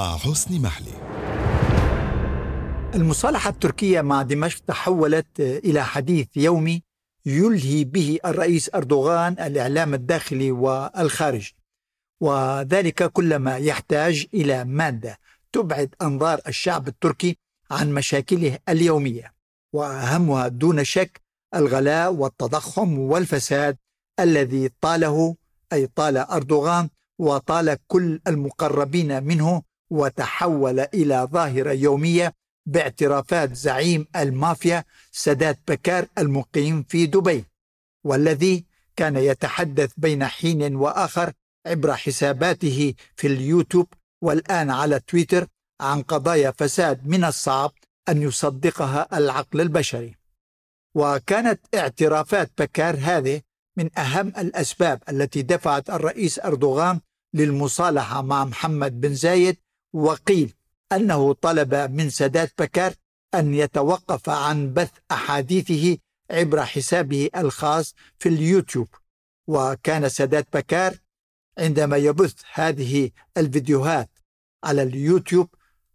مع حسن محلي. المصالحة التركية مع دمشق تحولت إلى حديث يومي يلهي به الرئيس أردوغان الإعلام الداخلي والخارجي وذلك كلما يحتاج إلى مادة تبعد أنظار الشعب التركي عن مشاكله اليومية وأهمها دون شك الغلاء والتضخم والفساد الذي طاله أي طال أردوغان وطال كل المقربين منه وتحول إلى ظاهرة يومية باعترافات زعيم المافيا سادات بكار المقيم في دبي والذي كان يتحدث بين حين وآخر عبر حساباته في اليوتيوب والآن على تويتر عن قضايا فساد من الصعب أن يصدقها العقل البشري. وكانت اعترافات بكار هذه من أهم الأسباب التي دفعت الرئيس أردوغان للمصالحة مع محمد بن زايد وقيل أنه طلب من سادات بكار أن يتوقف عن بث أحاديثه عبر حسابه الخاص في اليوتيوب. وكان سادات بكار عندما يبث هذه الفيديوهات على اليوتيوب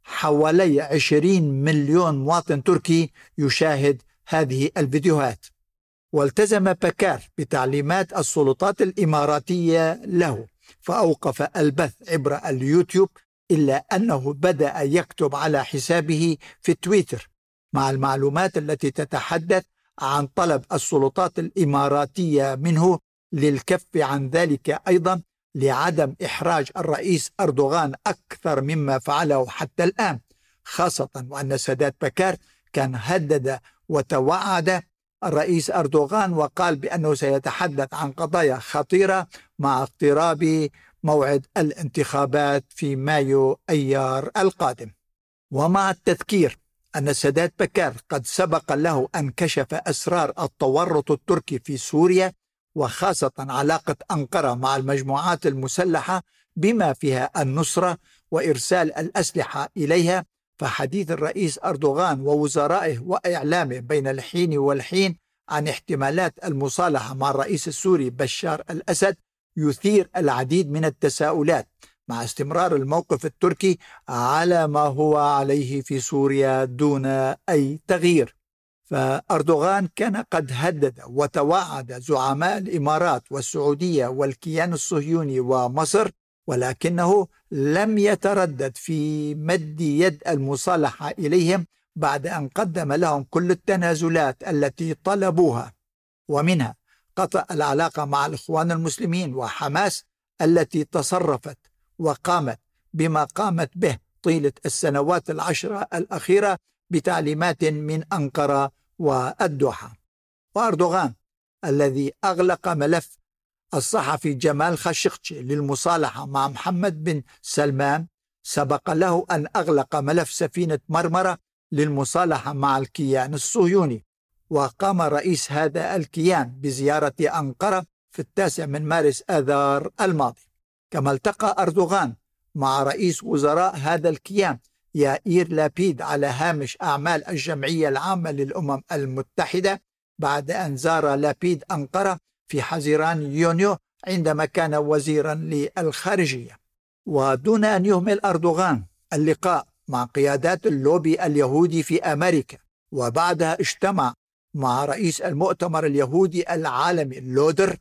حوالي 20 مليون مواطن تركي يشاهد هذه الفيديوهات. والتزم بكار بتعليمات السلطات الإماراتية له فأوقف البث عبر اليوتيوب إلا أنه بدأ يكتب على حسابه في تويتر مع المعلومات التي تتحدث عن طلب السلطات الإماراتية منه للكف عن ذلك أيضا لعدم إحراج الرئيس أردوغان أكثر مما فعله حتى الآن خاصة وأن سادات بكار كان هدد وتوعد الرئيس أردوغان وقال بأنه سيتحدث عن قضايا خطيرة مع اقتراب موعد الانتخابات في مايو أيار القادم. ومع التذكير أن سادات بكار قد سبق له أن كشف أسرار التورط التركي في سوريا وخاصة علاقة أنقرة مع المجموعات المسلحة بما فيها النصرة وإرسال الأسلحة إليها فحديث الرئيس أردوغان ووزرائه وإعلامه بين الحين والحين عن احتمالات المصالحة مع الرئيس السوري بشار الأسد يثير العديد من التساؤلات مع استمرار الموقف التركي على ما هو عليه في سوريا دون أي تغيير. فأردوغان كان قد هدد وتوعد زعماء الإمارات والسعودية والكيان الصهيوني ومصر ولكنه لم يتردد في مد يد المصالحة إليهم بعد أن قدم لهم كل التنازلات التي طلبوها ومنها قطع العلاقة مع الإخوان المسلمين وحماس التي تصرفت وقامت بما قامت به طيلة السنوات العشرة الأخيرة بتعليمات من أنقرة والدوحة. وأردوغان الذي أغلق ملف الصحفي جمال خاشقجي للمصالحة مع محمد بن سلمان سبق له أن أغلق ملف سفينة مرمرة للمصالحة مع الكيان الصهيوني وقام رئيس هذا الكيان بزيارة أنقرة في التاسع من مارس آذار الماضي. كما التقى أردوغان مع رئيس وزراء هذا الكيان يائير لابيد على هامش أعمال الجمعية العامة للأمم المتحدة بعد أن زار لابيد أنقرة في حزيران يونيو عندما كان وزيرا للخارجية. ودون أن يهمل أردوغان اللقاء مع قيادات اللوبي اليهودي في أمريكا وبعدها اجتمع مع رئيس المؤتمر اليهودي العالمي لودر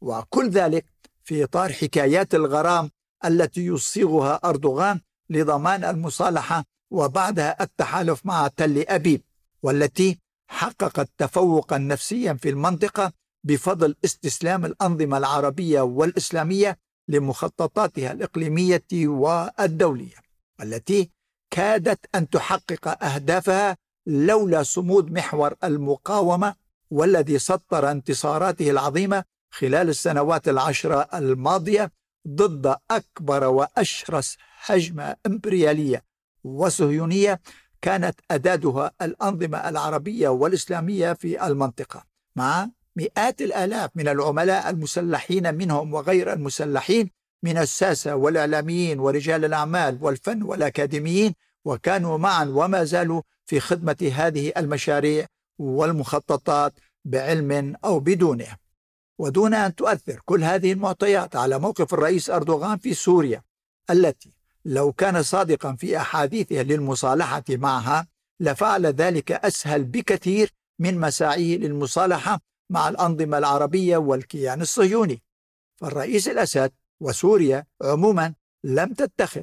وكل ذلك في إطار حكايات الغرام التي يصيغها أردوغان لضمان المصالحة وبعدها التحالف مع تل أبيب والتي حققت تفوقا نفسيا في المنطقة بفضل استسلام الأنظمة العربية والإسلامية لمخططاتها الإقليمية والدولية والتي كادت أن تحقق أهدافها لولا صمود محور المقاومة والذي سطر انتصاراته العظيمة خلال السنوات العشرة الماضية ضد أكبر وأشرس هجمه إمبريالية وصهيونية كانت أدادها الأنظمة العربية والإسلامية في المنطقة مع مئات الآلاف من العملاء المسلحين منهم وغير المسلحين من الساسة والإعلاميين ورجال الأعمال والفن والأكاديميين وكانوا معا وما زالوا في خدمة هذه المشاريع والمخططات بعلم أو بدونه. ودون أن تؤثر كل هذه المعطيات على موقف الرئيس أردوغان في سوريا التي لو كان صادقا في أحاديثه للمصالحة معها لفعل ذلك أسهل بكثير من مساعيه للمصالحة مع الأنظمة العربية والكيان الصهيوني. فالرئيس الأسد وسوريا عموما لم تتخذ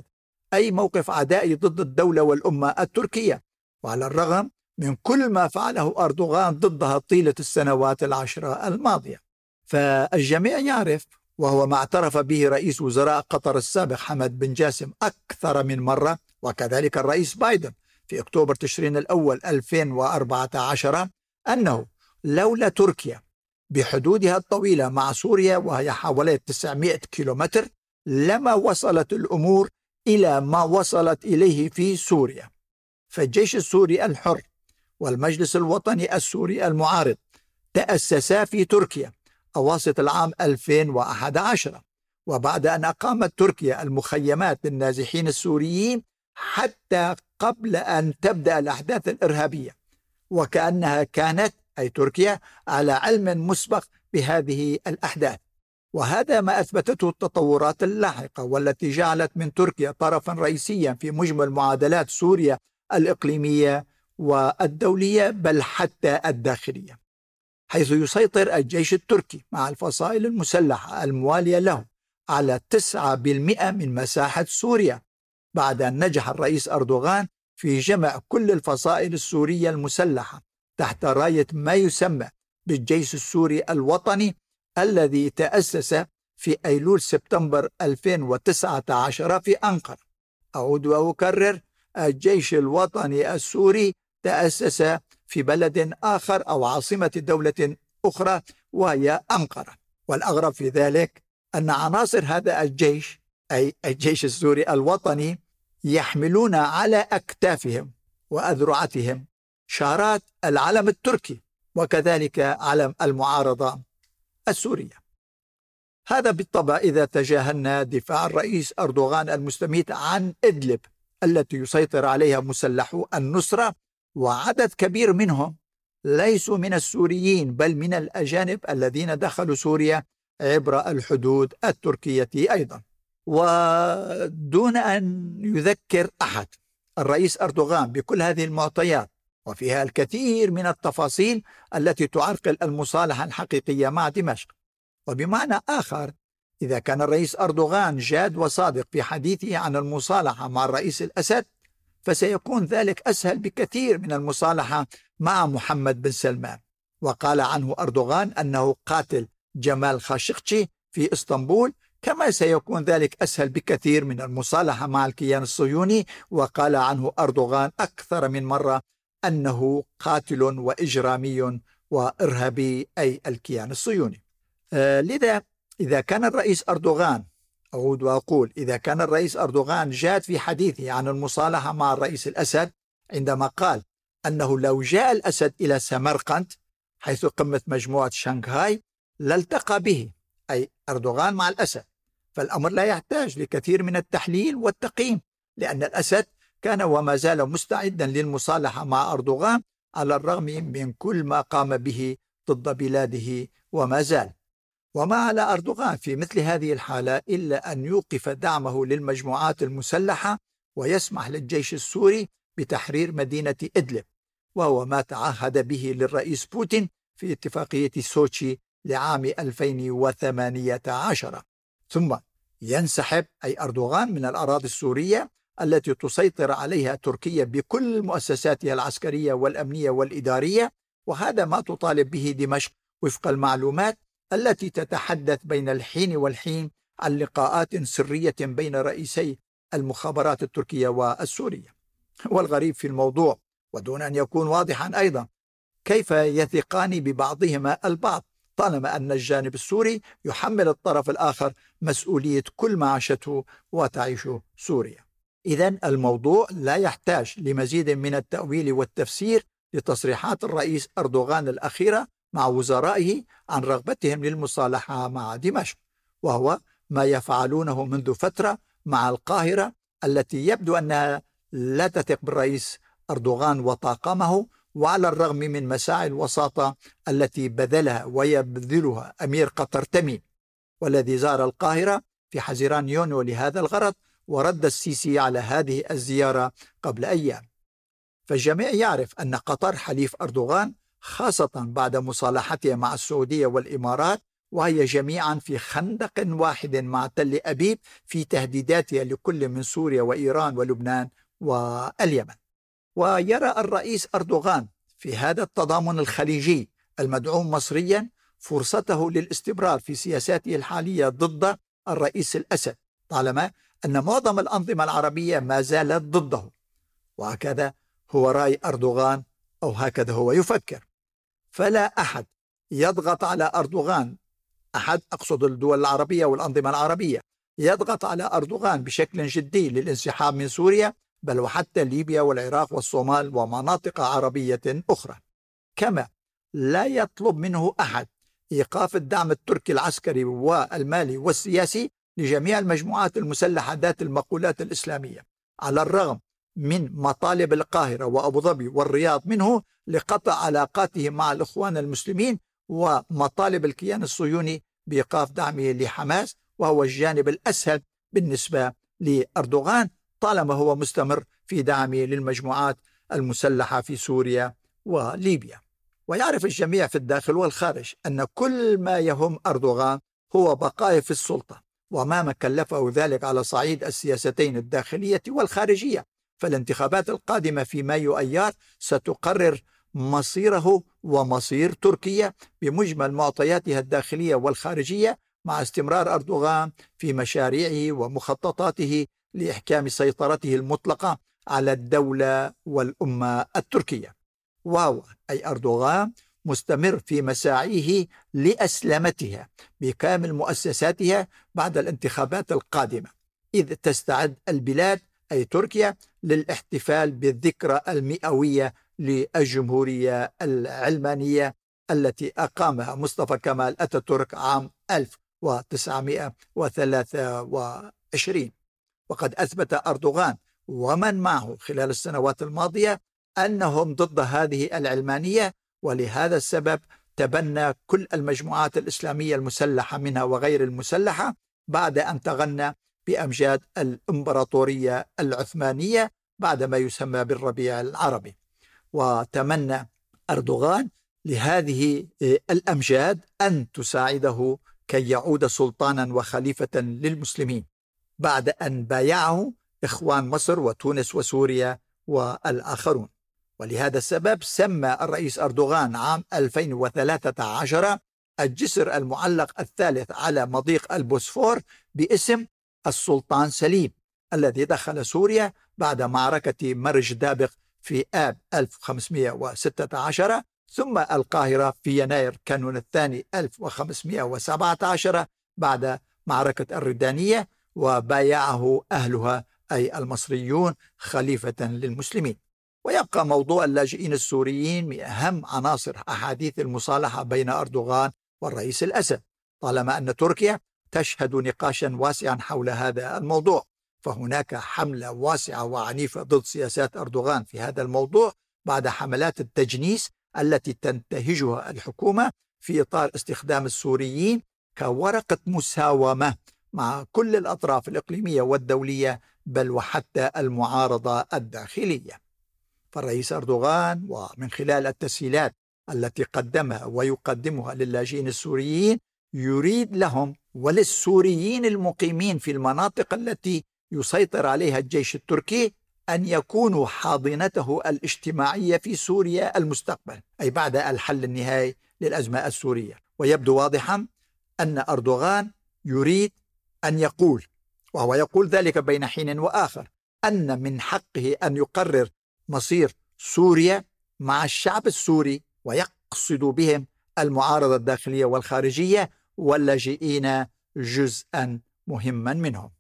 أي موقف عدائي ضد الدولة والأمة التركية. وعلى الرغم من كل ما فعله أردوغان ضدها طيلة السنوات العشرة الماضية. فالجميع يعرف وهو ما اعترف به رئيس وزراء قطر السابق حمد بن جاسم أكثر من مرة وكذلك الرئيس بايدن في أكتوبر تشرين الأول 2014 أنه لولا تركيا بحدودها الطويلة مع سوريا وهي حوالي 900 كيلومتر لما وصلت الأمور إلى ما وصلت إليه في سوريا. فالجيش السوري الحر والمجلس الوطني السوري المعارض تأسسا في تركيا أواسط العام 2011 وبعد أن أقامت تركيا المخيمات للنازحين السوريين حتى قبل أن تبدأ الأحداث الإرهابية. وكأنها كانت أي تركيا على علم مسبق بهذه الأحداث. وهذا ما أثبتته التطورات اللاحقة والتي جعلت من تركيا طرفا رئيسيا في مجمل معادلات سوريا الإقليمية والدولية بل حتى الداخلية حيث يسيطر الجيش التركي مع الفصائل المسلحة الموالية له على 9% من مساحة سوريا بعد أن نجح الرئيس أردوغان في جمع كل الفصائل السورية المسلحة تحت راية ما يسمى بالجيش السوري الوطني الذي تأسس في أيلول سبتمبر 2019 في أنقرة. أعود وأكرر الجيش الوطني السوري تأسس في بلد آخر أو عاصمة دولة أخرى وهي أنقرة. والأغرب في ذلك أن عناصر هذا الجيش أي الجيش السوري الوطني يحملون على أكتافهم وأذرعتهم شارات العلم التركي وكذلك علم المعارضة. السورية. هذا بالطبع إذا تجاهلنا دفاع الرئيس أردوغان المستميت عن إدلب التي يسيطر عليها مسلحو النصرة وعدد كبير منهم ليسوا من السوريين بل من الأجانب الذين دخلوا سوريا عبر الحدود التركية أيضا. ودون أن يذكر أحد الرئيس أردوغان بكل هذه المعطيات وفيها الكثير من التفاصيل التي تعرقل المصالحة الحقيقية مع دمشق. وبمعنى آخر إذا كان الرئيس أردوغان جاد وصادق في حديثه عن المصالحة مع الرئيس الأسد فسيكون ذلك أسهل بكثير من المصالحة مع محمد بن سلمان. وقال عنه أردوغان أنه قاتل جمال خاشقجي في إسطنبول كما سيكون ذلك أسهل بكثير من المصالحة مع الكيان الصهيوني. وقال عنه أردوغان أكثر من مرة أنه قاتل وإجرامي وإرهابي أي الكيان الصهيوني. آه لذا إذا كان الرئيس أردوغان أعود وأقول إذا كان الرئيس أردوغان جاد في حديثه عن المصالحة مع الرئيس الأسد عندما قال أنه لو جاء الأسد إلى سمرقند حيث قمة مجموعة شانغهاي لالتقى به أي أردوغان مع الأسد. فالأمر لا يحتاج لكثير من التحليل والتقييم لأن الأسد كان وما زال مستعدا للمصالحة مع أردوغان على الرغم من كل ما قام به ضد بلاده وما زال. وما على أردوغان في مثل هذه الحالة إلا أن يوقف دعمه للمجموعات المسلحة ويسمح للجيش السوري بتحرير مدينة إدلب وهو ما تعهد به للرئيس بوتين في اتفاقية سوتشي لعام 2018 ثم ينسحب أي أردوغان من الأراضي السورية التي تسيطر عليها تركيا بكل مؤسساتها العسكرية والأمنية والإدارية وهذا ما تطالب به دمشق. وفق المعلومات التي تتحدث بين الحين والحين عن لقاءات سرية بين رئيسي المخابرات التركية والسورية. والغريب في الموضوع ودون أن يكون واضحا أيضا كيف يثقان ببعضهما البعض؟ طالما أن الجانب السوري يحمل الطرف الآخر مسؤولية كل ما عاشته وتعيشه سوريا. إذا الموضوع لا يحتاج لمزيد من التأويل والتفسير لتصريحات الرئيس أردوغان الأخيرة مع وزرائه عن رغبتهم للمصالحة مع دمشق وهو ما يفعلونه منذ فترة مع القاهرة التي يبدو أنها لا تثق بالرئيس أردوغان وطاقمه وعلى الرغم من مساعي الوساطة التي بذلها ويبذلها أمير قطر تميم والذي زار القاهرة في حزيران يونيو لهذا الغرض ورد السيسي على هذه الزيارة قبل أيام. فالجميع يعرف أن قطر حليف أردوغان خاصة بعد مصالحتها مع السعودية والإمارات وهي جميعا في خندق واحد مع تل أبيب في تهديداتها لكل من سوريا وإيران ولبنان واليمن. ويرى الرئيس أردوغان في هذا التضامن الخليجي المدعوم مصريا فرصته للاستمرار في سياساته الحالية ضد الرئيس الأسد طالما أن معظم الأنظمة العربية ما زالت ضده. وهكذا هو رأي أردوغان أو هكذا هو يفكر. فلا أحد يضغط على أردوغان. أحد أقصد الدول العربية والأنظمة العربية يضغط على أردوغان بشكل جدي للانسحاب من سوريا بل وحتى ليبيا والعراق والصومال ومناطق عربية أخرى. كما لا يطلب منه أحد إيقاف الدعم التركي العسكري والمالي والسياسي لجميع المجموعات المسلحة ذات المقولات الإسلامية. على الرغم من مطالب القاهرة وأبو ظبي والرياض منه لقطع علاقاته مع الإخوان المسلمين ومطالب الكيان الصهيوني بإيقاف دعمه لحماس وهو الجانب الأسهل بالنسبة لأردوغان طالما هو مستمر في دعمه للمجموعات المسلحة في سوريا وليبيا. ويعرف الجميع في الداخل والخارج أن كل ما يهم أردوغان هو بقائه في السلطة. وما ما كلفه ذلك على صعيد السياستين الداخلية والخارجية. فالانتخابات القادمة في مايو أيار ستقرر مصيره ومصير تركيا بمجمل معطياتها الداخلية والخارجية مع استمرار أردوغان في مشاريعه ومخططاته لإحكام سيطرته المطلقة على الدولة والأمة التركية. وهو أي أردوغان مستمر في مساعيه لأسلمتها بكامل مؤسساتها بعد الانتخابات القادمة إذ تستعد البلاد أي تركيا للاحتفال بالذكرى المئوية للجمهورية العلمانية التي أقامها مصطفى كمال أتاتورك عام 1923 وقد أثبت أردوغان ومن معه خلال السنوات الماضية أنهم ضد هذه العلمانية ولهذا السبب تبنى كل المجموعات الإسلامية المسلحة منها وغير المسلحة بعد أن تغنى بأمجاد الإمبراطورية العثمانية بعد ما يسمى بالربيع العربي. وتمنى أردوغان لهذه الأمجاد أن تساعده كي يعود سلطانا وخليفة للمسلمين بعد أن بايعه إخوان مصر وتونس وسوريا والآخرون. ولهذا السبب سمى الرئيس أردوغان عام 2013 الجسر المعلق الثالث على مضيق البوسفور باسم السلطان سليم الذي دخل سوريا بعد معركة مرج دابق في آب 1516 ثم القاهرة في يناير كانون الثاني 1517 بعد معركة الردانية وبايعه أهلها أي المصريون خليفة للمسلمين. ويبقى موضوع اللاجئين السوريين من أهم عناصر أحاديث المصالحة بين أردوغان والرئيس الأسد طالما أن تركيا تشهد نقاشا واسعا حول هذا الموضوع فهناك حملة واسعة وعنيفة ضد سياسات أردوغان في هذا الموضوع بعد حملات التجنيس التي تنتهجها الحكومة في إطار استخدام السوريين كورقة مساومة مع كل الأطراف الإقليمية والدولية بل وحتى المعارضة الداخلية. فالرئيس أردوغان ومن خلال التسهيلات التي قدمها ويقدمها للاجئين السوريين يريد لهم وللسوريين المقيمين في المناطق التي يسيطر عليها الجيش التركي أن يكونوا حاضنته الاجتماعية في سوريا المستقبل أي بعد الحل النهائي للأزمة السورية. ويبدو واضحا أن أردوغان يريد أن يقول وهو يقول ذلك بين حين وآخر أن من حقه أن يقرر مصير سوريا مع الشعب السوري ويقصد بهم المعارضة الداخلية والخارجية واللاجئين جزءا مهما منهم.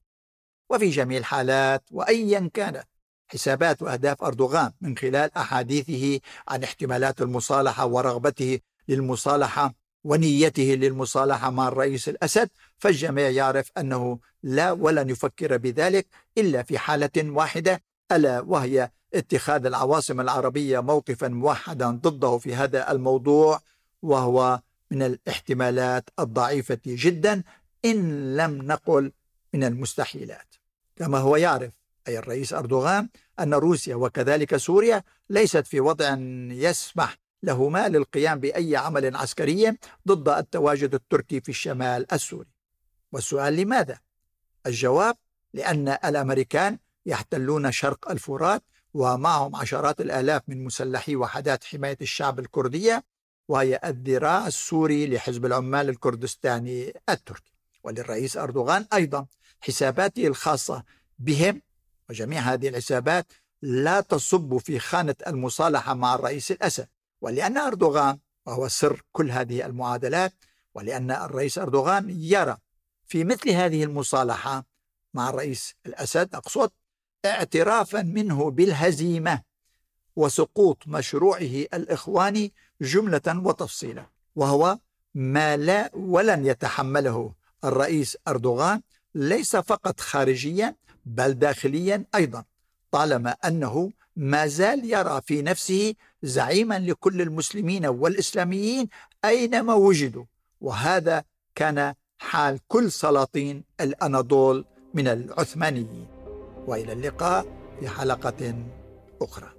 وفي جميع الحالات وأيا كانت حسابات وأهداف أردوغان من خلال أحاديثه عن احتمالات المصالحة ورغبته للمصالحة ونيته للمصالحة مع الرئيس الأسد فالجميع يعرف أنه لا ولن يفكر بذلك إلا في حالة واحدة ألا وهي اتخاذ العواصم العربية موقفا موحدا ضده في هذا الموضوع وهو من الاحتمالات الضعيفة جدا إن لم نقل من المستحيلات كما هو يعرف أي الرئيس أردوغان أن روسيا وكذلك سوريا ليست في وضع يسمح لهما للقيام بأي عمل عسكري ضد التواجد التركي في الشمال السوري والسؤال لماذا؟ الجواب لأن الأمريكان يحتلون شرق الفرات ومعهم عشرات الآلاف من مسلحي وحدات حماية الشعب الكردية وهي الذراع السوري لحزب العمال الكردستاني التركي. وللرئيس أردوغان أيضا حساباته الخاصة بهم وجميع هذه الحسابات لا تصب في خانة المصالحة مع الرئيس الأسد. ولأن أردوغان وهو سر كل هذه المعادلات ولأن الرئيس أردوغان يرى في مثل هذه المصالحة مع الرئيس الأسد أقصد اعترافا منه بالهزيمة وسقوط مشروعه الإخواني جملة وتفصيلا وهو ما لا ولن يتحمله الرئيس أردوغان ليس فقط خارجيا بل داخليا أيضا طالما أنه ما زال يرى في نفسه زعيما لكل المسلمين والإسلاميين أينما وجدوا وهذا كان حال كل سلاطين الأناضول من العثمانيين. وإلى اللقاء في حلقة أخرى.